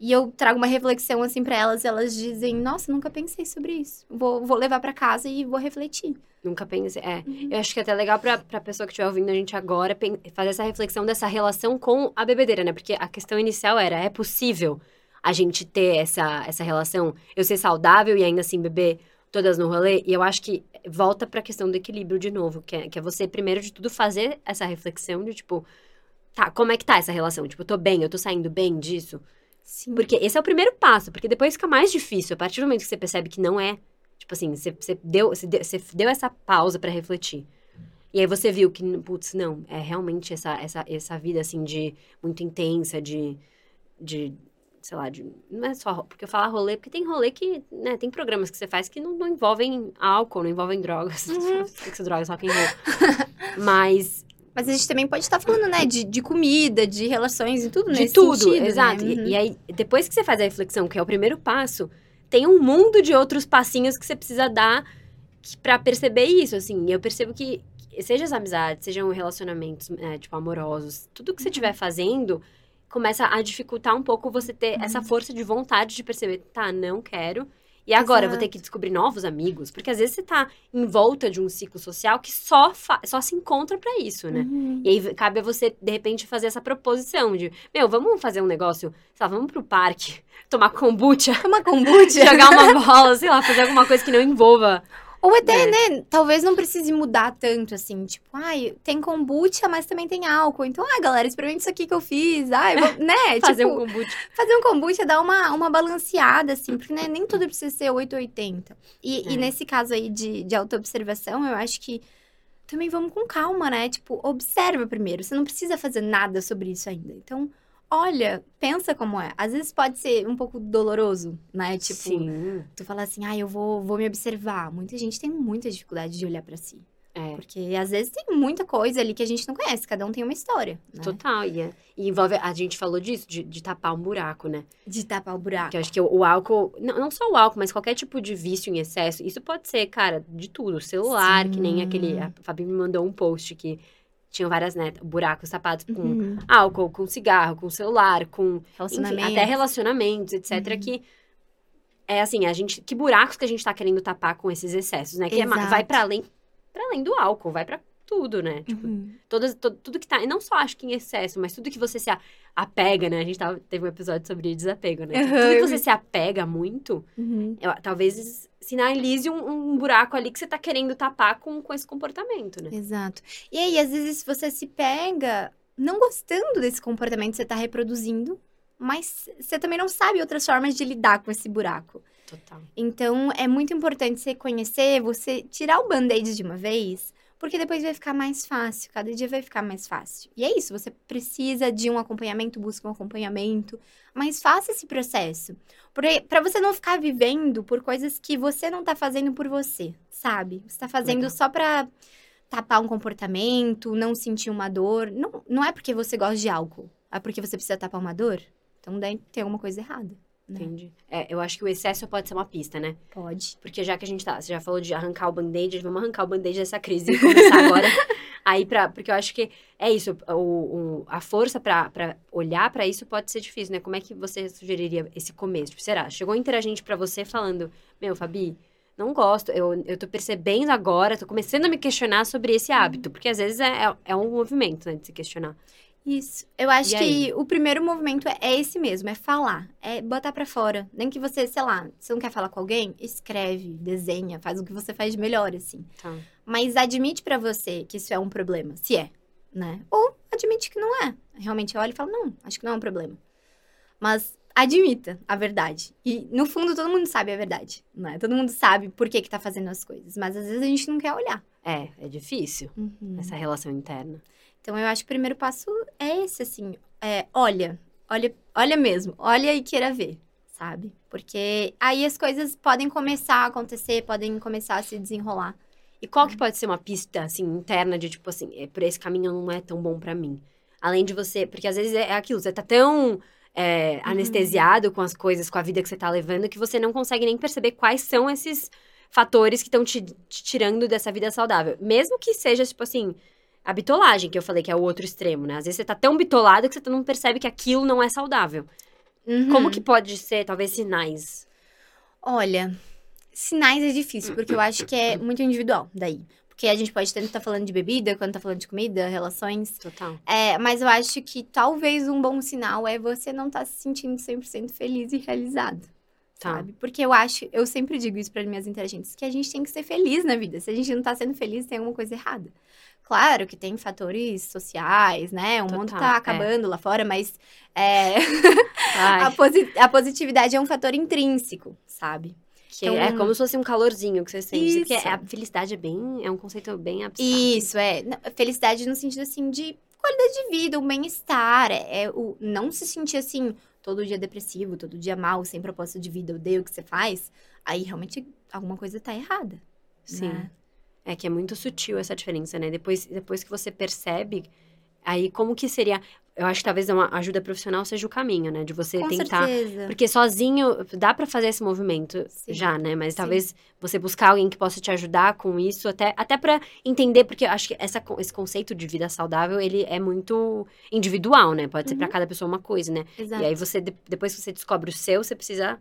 e eu trago uma reflexão assim pra elas e elas dizem: Nossa, nunca pensei sobre isso. Vou, vou levar pra casa e vou refletir. Nunca pensei. É. Uhum. Eu acho que é até legal pra, pra pessoa que estiver ouvindo a gente agora fazer essa reflexão dessa relação com a bebedeira, né? Porque a questão inicial era: é possível a gente ter essa, essa relação, eu ser saudável e ainda assim beber todas no rolê? E eu acho que volta pra questão do equilíbrio de novo, que é, que é você, primeiro de tudo, fazer essa reflexão de tipo. Tá, como é que tá essa relação? Tipo, eu tô bem, eu tô saindo bem disso? Sim. Porque esse é o primeiro passo, porque depois fica mais difícil. A partir do momento que você percebe que não é, tipo assim, você, você deu, você, deu, você deu essa pausa pra refletir. E aí você viu que, putz, não, é realmente essa, essa, essa vida, assim, de muito intensa, de, de, sei lá, de, não é só, porque eu falo rolê, porque tem rolê que, né, tem programas que você faz que não, não envolvem álcool, não envolvem drogas, Uhum. drogas, rock and roll. Mas, Mas a gente também pode estar falando, né, de, de comida, de relações e tudo de nesse tudo, sentido, né? exato. E- Uhum. E, aí, depois que você faz a reflexão, que é o primeiro passo, tem um mundo de outros passinhos que você precisa dar para perceber isso, assim. Eu percebo que, seja as amizades, sejam relacionamentos, é, tipo, amorosos, tudo que você estiver fazendo começa a dificultar um pouco você ter uhum. essa força de vontade de perceber, tá, não quero. E agora Exato. vou ter que descobrir novos amigos, porque às vezes você tá em volta de um ciclo social que só, só se encontra para isso, né? Uhum. E aí cabe a você, de repente, fazer essa proposição de, meu, vamos fazer um negócio, sei lá, vamos pro parque, tomar kombucha. Tomar kombucha? jogar uma bola, sei lá, fazer alguma coisa que não envolva ou até, é. né, talvez não precise mudar tanto, assim, tipo, ai, tem kombucha, mas também tem álcool. Então, ai, galera, experimenta isso aqui que eu fiz. Ai, vou, né? fazer tipo, um kombucha. Fazer um kombucha dá uma, uma balanceada, assim, porque né, nem tudo precisa ser 880. E, é. e nesse caso aí de, de autoobservação, eu acho que também vamos com calma, né? Tipo, observa primeiro. Você não precisa fazer nada sobre isso ainda. Então, olha, pensa como é. Às vezes pode ser um pouco doloroso, né? Tipo, Sim. tu fala assim, ah, eu vou, vou me observar. Muita gente tem muita dificuldade de olhar para si. É. Porque às vezes tem muita coisa ali que a gente não conhece, cada um tem uma história. Né? Total, e, é, e, envolve. A gente falou disso, de, de, tapar um buraco, né? De tapar o buraco. Que eu acho que o, o, álcool, não, não só o álcool, mas qualquer tipo de vício em excesso, isso pode ser, cara, de tudo. Celular, Sim. que nem aquele. A Fabi me mandou um post que tinham várias né, buracos tapados com uhum. álcool, com cigarro, com celular, com enfim, até relacionamentos, etc. Uhum. Que é assim, a gente, que buracos que a gente tá querendo tapar com esses excessos, né? Que é, vai para além, para além do álcool, vai para tudo, né? Tipo, uhum. todas, to, tudo que tá. E não só acho que em excesso, mas tudo que você se apega, né? A gente tava, teve um episódio sobre desapego, né? Uhum. Tudo que você se apega muito, uhum. eu, talvez sinalize um, um, buraco ali que você tá querendo tapar com, com esse comportamento, né? Exato. E aí, às vezes, você se pega não gostando desse comportamento que você tá reproduzindo, mas você também não sabe outras formas de lidar com esse buraco. Total. Então, é muito importante você conhecer, você tirar o band-aid de uma vez porque depois vai ficar mais fácil, cada dia vai ficar mais fácil. E é isso, você precisa de um acompanhamento, busca um acompanhamento, mas faça esse processo. Para você não ficar vivendo por coisas que você não tá fazendo por você, sabe? Você tá fazendo Legal. só pra tapar um comportamento, não sentir uma dor. Não, não é porque você gosta de álcool, é porque você precisa tapar uma dor. Então daí tem alguma coisa errada. Né? Entendi. É, eu acho que o excesso pode ser uma pista, né? Pode. Porque já que a gente tá, você já falou de arrancar o band-aid, vamos arrancar o band-aid dessa crise e começar agora. Aí, pra, porque eu acho que é isso, o, o a força para olhar para isso pode ser difícil, né? Como é que você sugeriria esse começo? Tipo, será? Chegou interagente para você falando, meu, Fabi, não gosto, eu, eu tô percebendo agora, tô começando a me questionar sobre esse hábito, porque às vezes é, é, é um movimento, né, de se questionar. Isso. Eu acho que o primeiro movimento é, é, esse mesmo, é falar, é botar para fora. Nem que você, sei lá, você não quer falar com alguém, escreve, desenha, faz o que você faz de melhor, assim. Tá. Mas admite para você que isso é um problema, se é, né? Ou admite que não é. Realmente olha e fala, não, acho que não é um problema. Mas admita a verdade. E no fundo todo mundo sabe a verdade, né? Todo mundo sabe por que que tá fazendo as coisas, mas às vezes a gente não quer olhar. É, é difícil uhum. essa relação interna. Então, eu acho que o primeiro passo é esse, assim. É, olha, olha, olha mesmo. Olha e queira ver, sabe? Porque aí as coisas podem começar a acontecer, podem começar a se desenrolar. E qual que pode ser uma pista, assim, interna de, tipo assim, é, por esse caminho não é tão bom para mim? Além de você... Porque às vezes é aquilo, você tá tão... É, uhum. anestesiado com as coisas, com a vida que você tá levando, que você não consegue nem perceber quais são esses fatores que estão te, te, tirando dessa vida saudável. Mesmo que seja, tipo assim, a bitolagem, que eu falei que é o outro extremo, né? Às vezes você tá tão bitolado que você não percebe que aquilo não é saudável. Uhum. Como que pode ser, talvez, sinais? Olha, sinais é difícil, porque eu acho que é muito individual daí. Porque a gente pode tanto estar tá falando de bebida, quanto tá falando de comida, relações. Total. É, mas eu acho que talvez um bom sinal é você não estar tá se sentindo 100% feliz e realizado. Tá. Sabe? Porque eu acho, eu sempre digo isso para minhas interagentes, que a gente tem que ser feliz na vida. Se a gente não tá sendo feliz, tem alguma coisa errada. Claro que tem fatores sociais, né? O Total, mundo tá é. acabando é. lá fora, mas é... a, posi a, positividade é um fator intrínseco, sabe? Que então, é como se fosse um calorzinho que você sente. Porque a felicidade é bem. É um conceito bem abstrato. Isso, é. Felicidade no sentido assim de qualidade de vida, um bem-estar. É, é, o não se sentir assim, todo dia depressivo, todo dia mal, sem propósito de vida, odeio o que você faz. Aí realmente alguma coisa tá errada. Sim. Né? É que é muito sutil essa diferença, né? Depois, depois que você percebe, aí como que seria. eu acho que talvez uma ajuda profissional seja o caminho, né? De você Com tentar. certeza. Porque sozinho dá pra fazer esse movimento Sim. já, né? Mas Sim. talvez você buscar alguém que possa te ajudar com isso, até, até para entender, porque eu acho que essa, esse conceito de vida saudável, ele é muito individual, né? Pode ser pra cada pessoa uma coisa, né? Exato. E aí você, de- depois que você descobre o seu, você precisa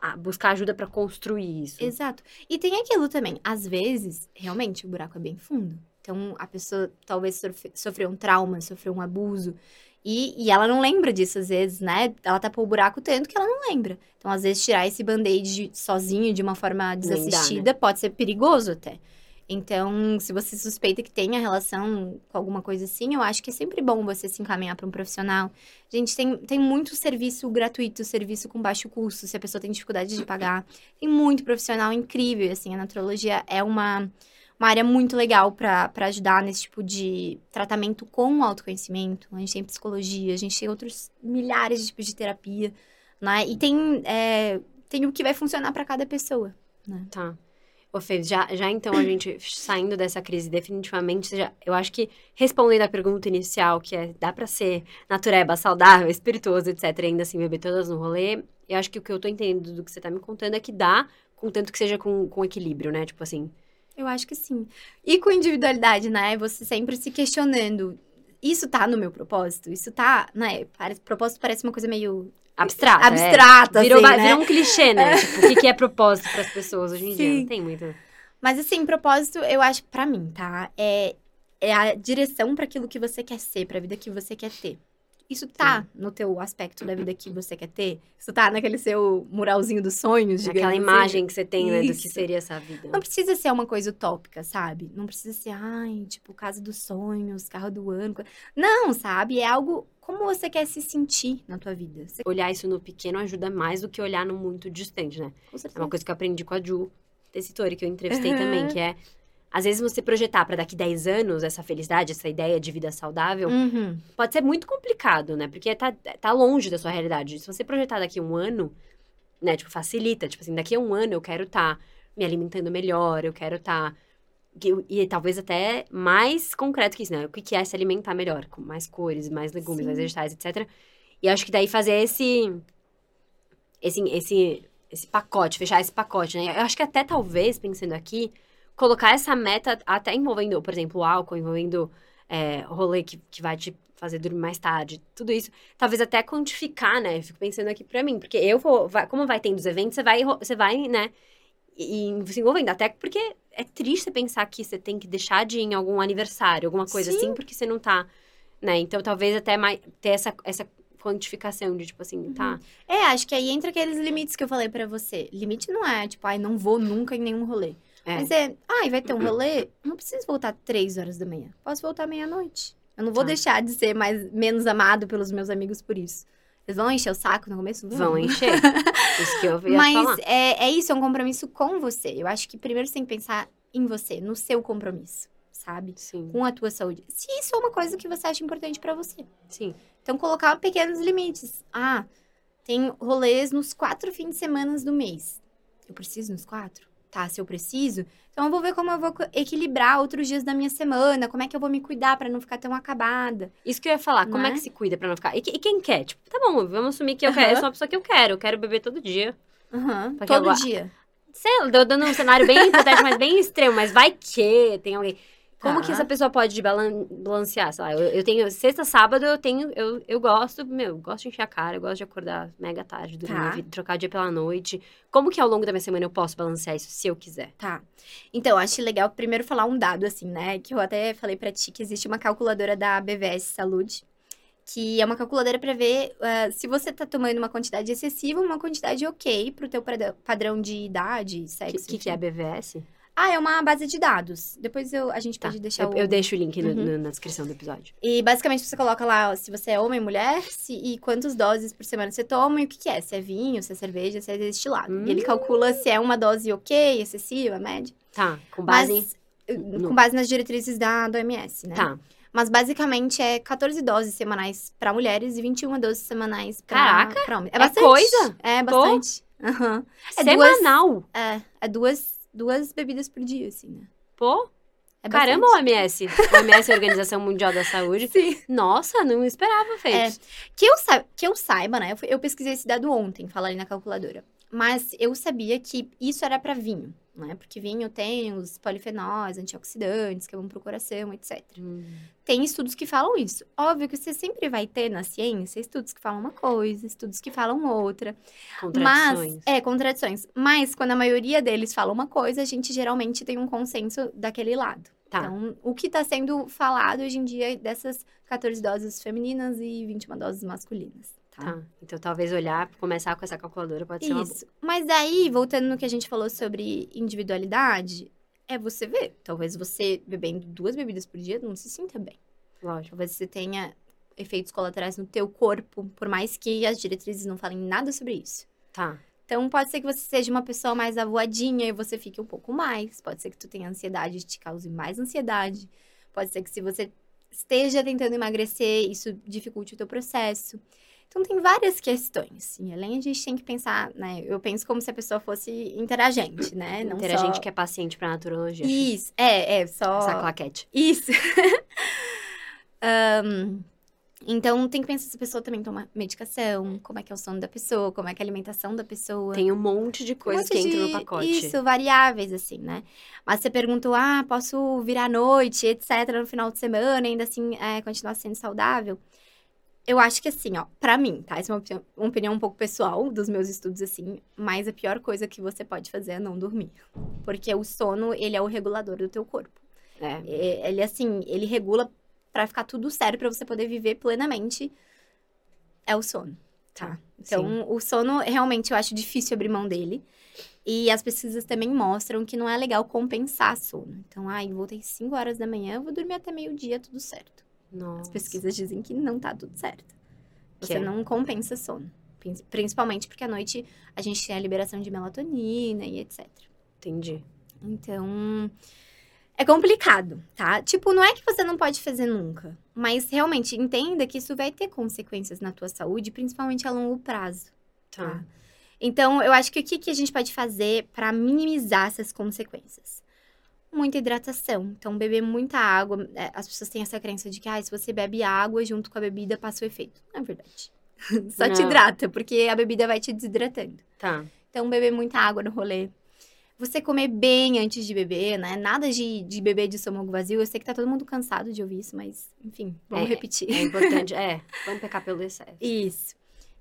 ah, buscar ajuda pra construir isso. Exato. E tem aquilo também. Às vezes, realmente, o buraco é bem fundo. Então, a pessoa talvez sofre- sofreu um trauma, sofreu um abuso. E, e ela não lembra disso, às vezes, né? Ela tapou o buraco tanto que ela não lembra. Então, às vezes, tirar esse band-aid sozinho, de uma forma Nem dá, né? desassistida, pode ser perigoso até. Então, se você suspeita que tenha relação com alguma coisa assim, eu acho que é sempre bom você se encaminhar para um profissional. Gente, tem, tem muito serviço gratuito, serviço com baixo custo, se a pessoa tem dificuldade de pagar. Tem muito profissional incrível, assim, a naturologia é uma, uma área muito legal para ajudar nesse tipo de tratamento com autoconhecimento. A gente tem psicologia, a gente tem outros milhares de tipos de terapia, né? E tem, é, tem o que vai funcionar para cada pessoa. Tá. Ô, Fê, já, já então a gente saindo dessa crise definitivamente, já, eu acho que respondendo a pergunta inicial, que é, dá pra ser natureba, saudável, espirituoso, etc, ainda assim beber todas no rolê, eu acho que o que eu tô entendendo do que você tá me contando é que dá, contanto que seja com, com equilíbrio, né? Tipo assim, Eu acho que sim. E com individualidade, né? Você sempre se questionando. Isso tá no meu propósito? Isso tá, né? Propósito parece uma coisa meio abstrata. é. abstrata, Virou, assim, né? virou um clichê, né? Tipo, o que, que é propósito pras pessoas hoje em dia? Sim. Não tem muito. Mas assim, propósito, eu acho, pra mim, tá? É, é a direção pra aquilo que você quer ser, pra vida que você quer ter. Isso tá no teu aspecto da vida que você quer ter? Isso tá naquele seu muralzinho dos sonhos, digamos Aquela assim? imagem que você tem, né, do que Isso. seria essa vida. Não precisa ser uma coisa utópica, sabe? Não precisa ser, ai, tipo, casa dos sonhos, carro do ano. Não, sabe? É algo como você quer se sentir na tua vida. Olhar isso no pequeno ajuda mais do que olhar no muito distante, né? É uma coisa que eu aprendi com a Ju Tessitori, que eu entrevistei Aham. também, que é às vezes você projetar pra daqui 10 anos essa felicidade, essa ideia de vida saudável, Uhum. pode ser muito complicado, né? Porque tá, tá longe da sua realidade. Se você projetar daqui um ano, né, tipo, facilita. Tipo assim, daqui a um ano eu quero estar me alimentando melhor, eu quero estar. E talvez até mais concreto que isso, né? O que é se alimentar melhor, com mais cores, mais legumes, Sim. mais vegetais, etc. E acho que daí fazer esse. Esse, esse, esse pacote, fechar esse pacote, né? Eu acho que até talvez, pensando aqui, colocar essa meta até envolvendo, por exemplo, o álcool, envolvendo é, rolê que, que vai te fazer dormir mais tarde, tudo isso. Talvez até quantificar, né? Eu fico pensando aqui pra mim, porque eu vou, vai- como vai tendo os eventos, você vai, você vai, né, e, e se envolvendo. Até porque é triste pensar que você tem que deixar de ir em algum aniversário, alguma coisa Sim. assim, porque você não tá, né? Então talvez até mais, ter essa, essa quantificação de, tipo assim, tá, É, acho que aí entra aqueles limites que eu falei pra você. Limite não é, tipo, ai, não vou nunca em nenhum rolê. É. Mas é, ai, vai ter um rolê, não preciso voltar três horas da manhã. Posso voltar meia-noite. Eu não vou Tá. deixar de ser mais, menos amado pelos meus amigos por isso. Eles vão encher o saco no começo? vão encher. Isso que eu ia Mas falar. é, é isso, é um compromisso com você. Eu acho que primeiro você tem que pensar em você, no seu compromisso, sabe? Sim, Com a tua saúde. Se isso é uma coisa que você acha importante pra você. sim. Então, colocar pequenos limites. Ah, tem rolês nos quatro fins de semana do mês. Eu preciso nos quatro? Tá, se eu preciso, então eu vou ver como eu vou equilibrar outros dias da minha semana, como é que eu vou me cuidar pra não ficar tão acabada. Isso que eu ia falar, como é Né? que se cuida pra não ficar? E, e quem quer? Tipo, tá bom, vamos assumir que eu quero, eu sou uma pessoa que eu quero, eu quero beber todo dia. Porque todo agora- dia. Sei dando um cenário bem hipotético, mas bem extremo, mas vai que tem alguém. Como Tá. que essa pessoa pode balan- balancear? Sei lá, eu, eu tenho sexta, sábado, eu tenho, eu, eu gosto, meu, eu gosto de encher a cara, eu gosto de acordar mega tarde, dormir, Tá. trocar o dia pela noite. Como que ao longo da minha semana eu posso balancear isso, se eu quiser? Tá. Então, acho legal primeiro falar um dado, assim, né? Que eu até falei pra ti que existe uma calculadora da BVS Saúde, que é uma calculadora pra ver ah, se você tá tomando uma quantidade excessiva ou uma quantidade ok pro teu padrão de idade, O sexo. que, que, que é a. BVS? Ah, é uma base de dados. Depois eu, a gente Tá, pode deixar eu, o... eu deixo o link Uhum. na descrição do episódio. E basicamente você coloca lá ó, se você é homem, mulher, se, e quantas doses por semana você toma e o que, que é. Se é vinho, se é cerveja, se é destilado. E ele Hum. calcula se é uma dose ok, excessiva, média. Tá, com base Mas, eh, com base nas diretrizes da, do OMS, né? Tá. Mas basicamente é 14 doses semanais pra mulheres e 21 doses semanais pra, Caraca! pra homens. É bastante. coisa? É bastante. Aham. É duas- Semanal. É, é duas, duas bebidas por dia, assim, né? Pô, É Caramba, bastante. OMS. OMS é a Organização Mundial da Saúde. Sim. Nossa, não esperava, Fê. É. Que eu, sa- que eu saiba, né? Eu, fui- eu pesquisei esse dado ontem, falar ali na calculadora. Mas eu sabia que isso era para vinho, né? Porque vinho tem os polifenóis, antioxidantes, que bom pro coração, etc. Hum, Tem estudos que falam isso. Óbvio que você sempre vai ter na ciência estudos que falam uma coisa, estudos que falam outra. contradições. Mas, é, contradições. Mas quando a maioria deles fala uma coisa, a gente geralmente tem um consenso daquele lado. Tá. Então, o que está sendo falado hoje em dia dessas 14 doses femininas e 21 doses masculinas. Tá. Tá. Então, talvez olhar, começar com essa calculadora pode ser uma. Isso. Mas daí, voltando no que a gente falou sobre individualidade, é você ver. Talvez você bebendo duas bebidas por dia não se sinta bem. Lógico. Talvez você tenha efeitos colaterais no teu corpo, por mais que as diretrizes não falem nada sobre isso. Tá. Então, pode ser que você seja uma pessoa mais avoadinha e você fique um pouco mais. Pode ser que tu tenha ansiedade e te cause mais ansiedade. Pode ser que se você esteja tentando emagrecer, isso dificulte o teu processo. Então, tem várias questões. E além a gente tem que pensar, né? Eu penso como se a pessoa fosse interagente, né? Não Ter a só... que é paciente pra naturologia. Isso, é, é, só... Essa claquete. Isso. Ahn, então, tem que pensar se a pessoa também toma medicação, como é que é o sono da pessoa, como é que é a alimentação da pessoa. Tem um monte de coisas Um monte que entram no de- pacote. Isso, variáveis, assim, né? Mas você perguntou, ah, posso virar à noite, etc., no final de semana, ainda assim, é, continuar sendo saudável? Eu acho que assim, ó, pra mim, tá? Essa é uma opinião, uma opinião um pouco pessoal dos meus estudos, assim, mas a pior coisa que você pode fazer é não dormir. Porque o sono, ele é o regulador do teu corpo. É. Ele, assim, ele regula pra ficar tudo certo, pra você poder viver plenamente. É o sono, tá? Então, o sono, realmente, eu acho difícil abrir mão dele. E as pesquisas também mostram que não é legal compensar sono. Então, ai, voltei 5 horas da manhã, eu vou dormir até meio-dia, tudo certo. Nossa. As pesquisas dizem que não tá tudo certo. Você Que é? não compensa sono. Prin- Principalmente porque à noite a gente tem a liberação de melatonina e etc. Entendi. Então, é complicado, tá? Tipo, não é que você não pode fazer nunca, mas realmente entenda que isso vai ter consequências na tua saúde, principalmente a longo prazo, Tá. tá? Então, eu acho que o que, que a gente pode fazer para minimizar essas consequências? Muita hidratação. Então, beber muita água. é, As pessoas têm essa crença de que, ah, se você bebe água junto com a bebida, passa o efeito. Não é verdade. Só te Não. hidrata, porque a bebida vai te desidratando. Tá. Então, beber muita água no rolê. Você comer bem antes de beber, né? Nada de, de beber de estômago vazio. Eu sei que tá todo mundo cansado de ouvir isso, mas, enfim, vamos É, repetir. É importante. é. Vamos pecar pelo excesso. Isso.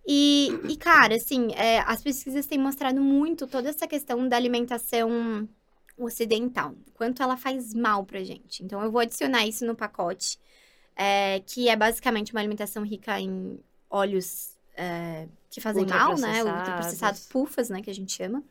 E, e cara, assim, é, as pesquisas têm mostrado muito toda essa questão da alimentação ocidental. Quanto ela faz mal pra gente. Então, eu vou adicionar isso no pacote, é, que é basicamente uma alimentação rica em óleos é, que fazem mal, né? Ultraprocessados. Pufas, né? Que a gente chama.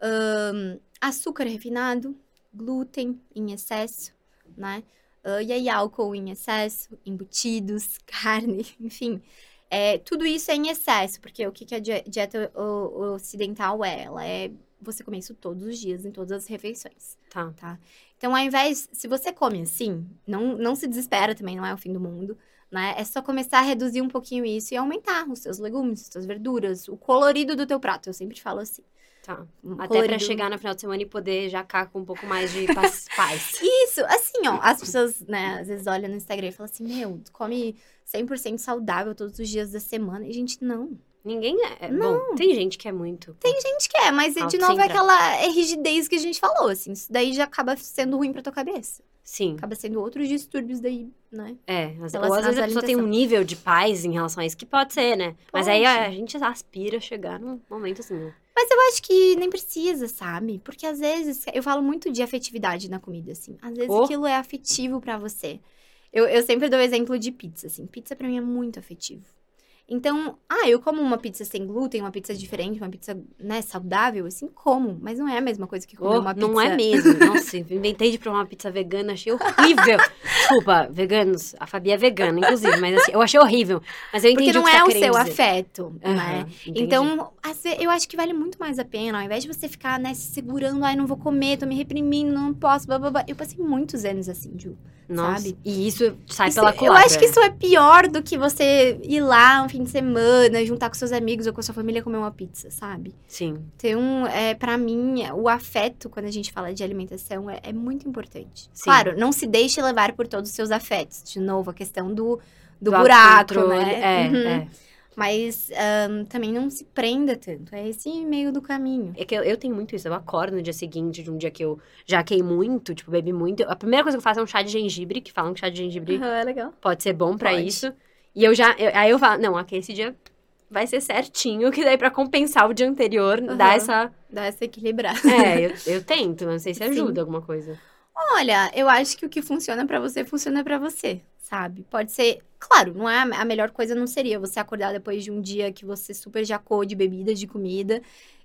Ahn, açúcar refinado, glúten em excesso, né? Ah, e aí, álcool em excesso, embutidos, carne, enfim. É, tudo isso é em excesso, porque o que, que a die- dieta ocidental é? Ela é você comer isso todos os dias, em todas as refeições, Tá. tá? Então, ao invés, se você come assim, não, não se desespera também, não é o fim do mundo, né? É só começar a reduzir um pouquinho isso e aumentar os seus legumes, as suas verduras, o colorido do teu prato, eu sempre falo assim. Tá. um Até pra colorido- chegar no final de semana e poder já cá com um pouco mais de paz. Isso, assim, ó, as pessoas, né, às vezes olham no Instagram e falam assim, meu, tu come 100% saudável todos os dias da semana. E, gente, não. Ninguém é. é Bom, tem gente que é muito. Tem gente que é, mas, de Autocentrado. novo, é aquela é rigidez que a gente falou, assim. Isso daí já acaba sendo ruim pra tua cabeça. Sim. Acaba sendo outros distúrbios daí, né? É, às, ou às vezes a pessoa tem um nível de paz em relação a isso, que pode ser, né? Mas Pode. aí a, a gente aspira a chegar num momento assim. né? Mas eu acho que nem precisa, sabe? Porque às vezes, eu falo muito de afetividade na comida, assim. Às vezes Oh. aquilo é afetivo pra você. Eu, eu sempre dou o exemplo de pizza, assim. Pizza pra mim é muito afetivo. Então, ah, eu como uma pizza sem glúten, uma pizza diferente, uma pizza, né, saudável, assim, como. Mas não é a mesma coisa que comer Oh, uma pizza. não é mesmo. Nossa, inventei de provar uma pizza vegana, achei horrível. Desculpa, veganos. A Fabi é vegana, inclusive, mas assim, eu achei horrível. Mas eu entendi Porque não o que é tá o seu dizer. afeto, né? Aham, entendi. Então, eu acho que vale muito mais a pena, ao invés de você ficar, né, se segurando, ai, não vou comer, tô me reprimindo, não posso, blá, blá, blá. Eu passei muitos anos assim, Ju. Nossa, sabe? E isso sai Isso- pela eu culatra. acho que isso é pior do que você ir lá um fim fim de semana, juntar com seus amigos ou com a sua família comer uma pizza, sabe? Sim. Então, é, para mim, o afeto, quando a gente fala de alimentação, é, é muito importante. Sim. Claro, não se deixe levar por todos os seus afetos. De novo, a questão do, do, Do buraco, né? É, Uhum. é. Mas ahn, também não se prenda tanto. É esse meio do caminho. É que eu, eu tenho muito isso. Eu acordo no dia seguinte de um dia que eu jaquei muito, tipo, bebi muito. A primeira coisa que eu faço é um chá de gengibre, que falam que chá de gengibre é legal. pode ser bom pra Pode. isso. E eu já. eu- aí eu falo, não, aqui esse dia vai ser certinho, que daí pra compensar o dia anterior, Aham. dá essa. Dá essa equilibrada. É, eu, eu tento, não sei se Sim. ajuda alguma coisa. Olha, eu acho que o que funciona pra você, funciona pra você, sabe? Pode ser, claro, não é a melhor coisa não seria você acordar depois de um dia que você super jacou de bebidas, de comida,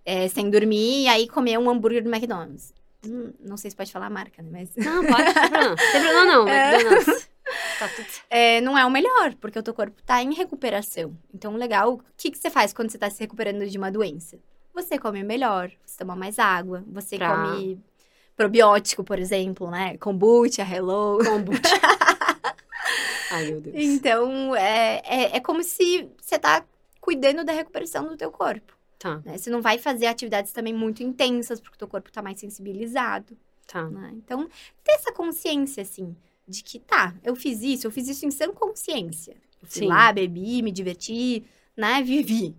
é, sem dormir, e aí comer um hambúrguer do McDonald's. Hum, não sei se pode falar a marca, né? Mas Não, pode, não. Não tem problema, não. É. Tá tudo é, não é o melhor, porque o teu corpo tá em recuperação. Então, legal, o que, que você faz quando você tá se recuperando de uma doença? Você come melhor, você toma mais água, você Pra- come probiótico, por exemplo, né? Kombucha, hello. Kombucha. Ai, meu Deus. Então, é, é, é como se você tá cuidando da recuperação do teu corpo, Tá, né? Você não vai fazer atividades também muito intensas, porque o teu corpo tá mais sensibilizado, tá. né? Então, ter essa consciência, assim, de que, tá, eu fiz isso, eu fiz isso em sã consciência. Eu fui Sim. lá, bebi, me diverti, né? Vivi.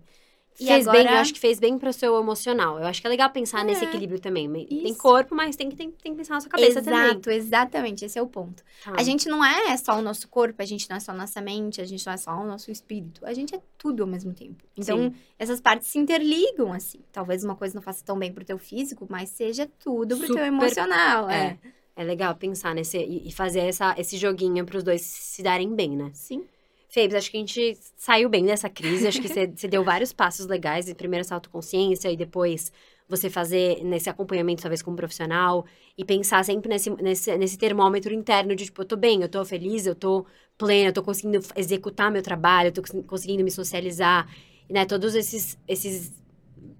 E Fez bem, eu agora- acho que fez bem pro seu emocional. Eu acho que é legal pensar nesse É, equilíbrio também. Tem isso. corpo, mas tem que, tem, tem que pensar na sua cabeça também. Exato, exatamente, esse é o ponto. Tá. A gente não é só o nosso corpo, a gente não é só a nossa mente, a gente não é só o nosso espírito. A gente é tudo ao mesmo tempo. Então, Sim. essas partes se interligam, assim. Talvez uma coisa não faça tão bem pro teu físico, mas seja tudo pro Super- teu emocional. É. É. É legal pensar nesse e fazer essa, esse joguinho pros dois se darem bem, né? Sim. Febs, acho que a gente saiu bem dessa crise. Acho que você, deu vários passos legais. Primeiro essa autoconsciência e depois você fazer nesse acompanhamento, talvez, com um profissional. E pensar sempre nesse, nesse, nesse termômetro interno de, tipo, eu tô bem, eu tô feliz, eu tô plena, eu tô conseguindo executar meu trabalho, eu tô cons- conseguindo me socializar. E, né, todos esses, esses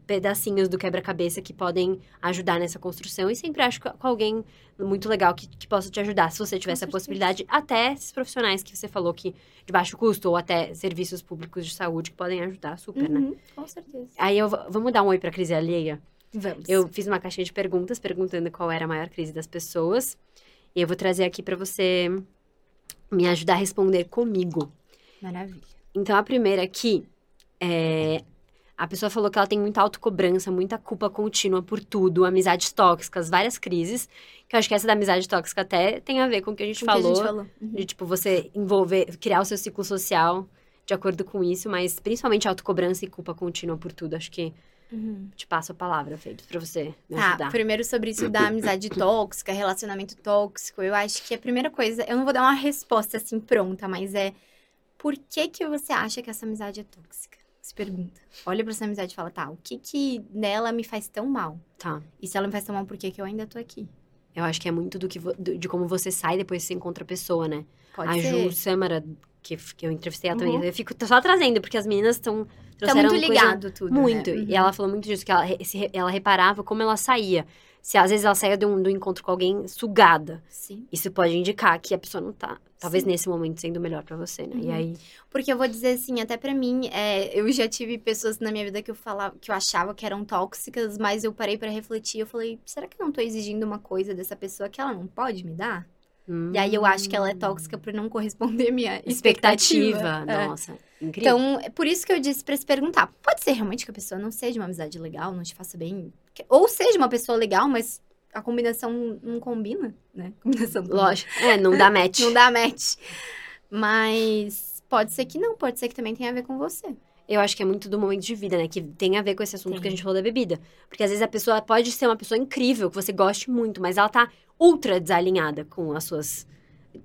pedacinhos do quebra-cabeça que podem ajudar nessa construção. E sempre acho que com alguém muito legal que, que possa te ajudar, se você tiver essa possibilidade. Até esses profissionais que você falou que de baixo custo, ou até serviços públicos de saúde que podem ajudar super, né? Uhum, com certeza. Aí eu vou- vamos dar um oi pra crise alheia. Vamos. Eu fiz uma caixinha de perguntas perguntando qual era a maior crise das pessoas. E eu vou trazer aqui pra você me ajudar a responder comigo. Maravilha. Então, a primeira aqui é. A pessoa falou que ela tem muita autocobrança, muita culpa contínua por tudo, amizades tóxicas, várias crises. Que eu acho que essa da amizade tóxica até tem a ver com o que a gente, Com o que falou, a gente falou. Uhum. De, tipo, você envolver, criar o seu ciclo social de acordo com isso, mas principalmente autocobrança e culpa contínua por tudo. Acho que Uhum. te passo a palavra, Felipe, pra você me Tá, ajudar. primeiro sobre isso da amizade tóxica, relacionamento tóxico. Eu acho que a primeira coisa, eu não vou dar uma resposta assim pronta, mas é por que que você acha que essa amizade é tóxica? Se pergunta. Olha pra essa amizade e fala, tá, o que que nela me faz tão mal? Tá. E se ela me faz tão mal, por que que eu ainda tô aqui? Eu acho que é muito do que do- de como você sai depois você encontra a pessoa, né? Pode a ser. Ju Samara, que, que eu entrevistei ela Uhum. também. Eu fico só trazendo, porque as meninas estão. Tá muito coisa- ligado tudo, né? Muito. Uhum. E ela falou muito disso, que ela, ela reparava como ela saía. Se às vezes ela saía do, do encontro com alguém sugada. Sim. Isso pode indicar que a pessoa não tá, talvez Sim. nesse momento, sendo melhor pra você, né? E Uhum. aí. Porque eu vou dizer assim, até pra mim, é, eu já tive pessoas na minha vida que eu falava, que eu achava que eram tóxicas, mas eu parei pra refletir, eu falei, será que eu não tô exigindo uma coisa dessa pessoa que ela não pode me dar? E aí eu acho que ela é tóxica por não corresponder à minha expectativa. Expectativa. É. Nossa, incrível. Então, é por isso que eu disse pra se perguntar. Pode ser realmente que a pessoa não seja uma amizade legal, não te faça bem. Ou seja uma pessoa legal, mas a combinação não combina, né? Combinação. Lógico. É, não dá match. Não dá match. Mas pode ser que não, pode ser que também tenha a ver com você. Eu acho que é muito do momento de vida, né? Que tem a ver com esse assunto Tem. que a gente falou da bebida. Porque às vezes a pessoa pode ser uma pessoa incrível, que você goste muito, mas ela tá ultra desalinhada com as suas.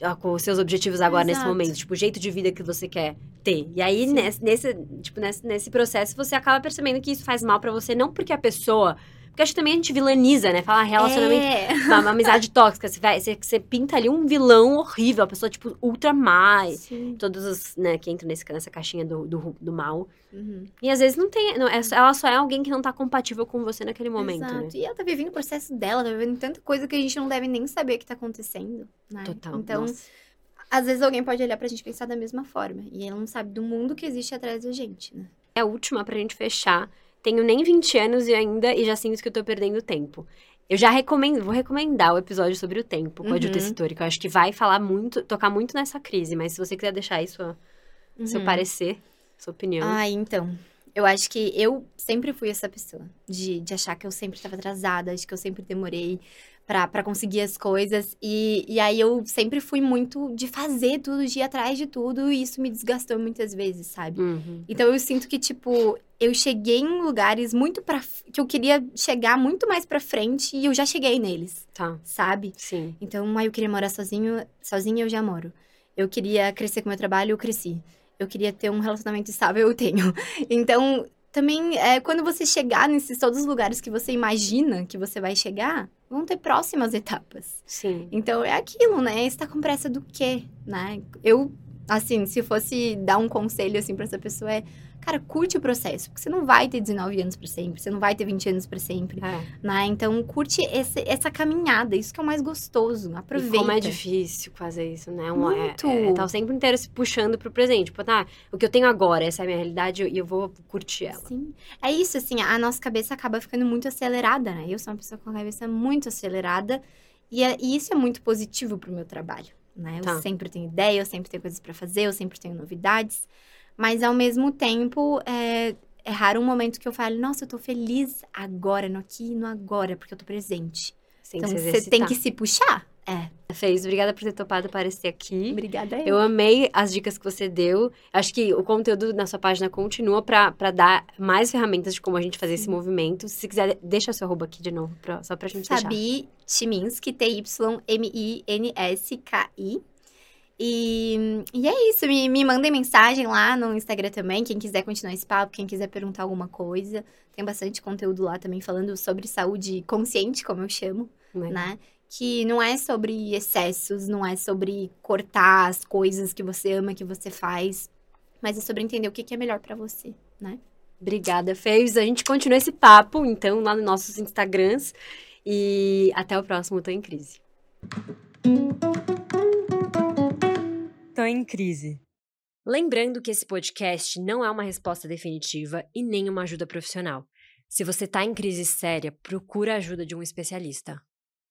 ah, com os seus objetivos agora nesse Exato. momento. Tipo, o jeito de vida que você quer ter. E aí, Sim. nesse, nesse, tipo, nesse, nesse processo, você acaba percebendo que isso faz mal pra você, não porque a pessoa. Porque acho que também a gente vilaniza, né? Fala relacionamento É. uma, uma amizade tóxica. Você, vai, você, você pinta ali um vilão horrível, a pessoa, tipo, ultra má. Sim. Todos os, né, que entram nesse, nessa caixinha do, do, do mal. Uhum. E às vezes não tem. Não, é ela só é alguém que não tá compatível com você naquele momento, Exato. né? E ela tá vivendo o processo dela, tá vivendo tanta coisa que a gente não deve nem saber que tá acontecendo, né? Total. Então, nossa. Às vezes alguém pode olhar pra gente pensar da mesma forma. E ela não sabe do mundo que existe atrás da gente, né? É a última pra gente fechar. Tenho nem 20 anos e ainda e já sinto que eu tô perdendo tempo. Eu já recomendo, vou recomendar o episódio sobre o tempo com a Uhum. Jutta Tessitori, que eu acho que vai falar muito, tocar muito nessa crise, mas se você quiser deixar aí sua, seu Uhum. parecer, sua opinião. Ah, então. Eu acho que eu sempre fui essa pessoa. De, de achar que eu sempre estava atrasada, de que eu sempre demorei pra, pra conseguir as coisas. E, e aí eu sempre fui muito de fazer tudo, de ir atrás de tudo. E isso me desgastou muitas vezes, sabe? Uhum. Então eu sinto que, tipo, eu cheguei em lugares muito pra. f- que eu queria chegar muito mais pra frente e eu já cheguei neles, Tá, sabe? sim. Então, aí eu queria morar sozinho, sozinha eu já moro. Eu queria crescer com meu trabalho, eu cresci. Eu queria ter um relacionamento estável, eu tenho. Então, também, é, quando você chegar nesses todos os lugares que você imagina que você vai chegar, vão ter próximas etapas. Sim. Então, é aquilo, né? Você tá com pressa do quê, né? Eu, assim, se fosse dar um conselho, assim, pra essa pessoa é... Cara, curte o processo, porque você não vai ter 19 anos pra sempre, você não vai ter 20 anos pra sempre, É. né? Então, curte esse- essa caminhada, isso que é o mais gostoso, aproveita. E como é difícil fazer isso, né? Um, é- Muito. É, tá o tempo inteiro se puxando pro presente. Tipo, tá, o que eu tenho agora, essa é a minha realidade e eu vou curtir ela. Sim. É isso, assim, a nossa cabeça acaba ficando muito acelerada, né? Eu sou uma pessoa com a cabeça muito acelerada e, é- e isso é muito positivo pro meu trabalho, né? Eu Tá. sempre tenho ideia, eu sempre tenho coisas pra fazer, eu sempre tenho novidades, mas ao mesmo tempo é, é raro um momento que eu falo, nossa, eu tô feliz agora, no aqui e no agora, porque eu tô presente. Sem então você tem que se puxar. É. Fez, obrigada por ter topado aparecer aqui. Obrigada. Eu amei as dicas que você deu. Acho que o conteúdo na sua página continua pra pra dar mais ferramentas de como a gente fazer esse movimento. Se quiser, deixa seu arroba aqui de novo, pra- só pra gente deixar. Sabi Timinski, T-Y-M-I-N-S-K-I. E, e é isso, me, me mandem mensagem lá no Instagram também, quem quiser continuar esse papo, quem quiser perguntar alguma coisa. Tem bastante conteúdo lá também falando sobre saúde consciente, como eu chamo, Né? né? Que não é sobre excessos, não é sobre cortar as coisas que você ama, que você faz, mas é sobre entender o que, que é melhor pra você, né? Obrigada, Fez. A gente continua esse papo, então, lá nos nossos Instagrams. E até o próximo Tô em Crise. Tô em Crise. Lembrando que esse podcast não é uma resposta definitiva e nem uma ajuda profissional. Se você tá em crise séria, procura a ajuda de um especialista.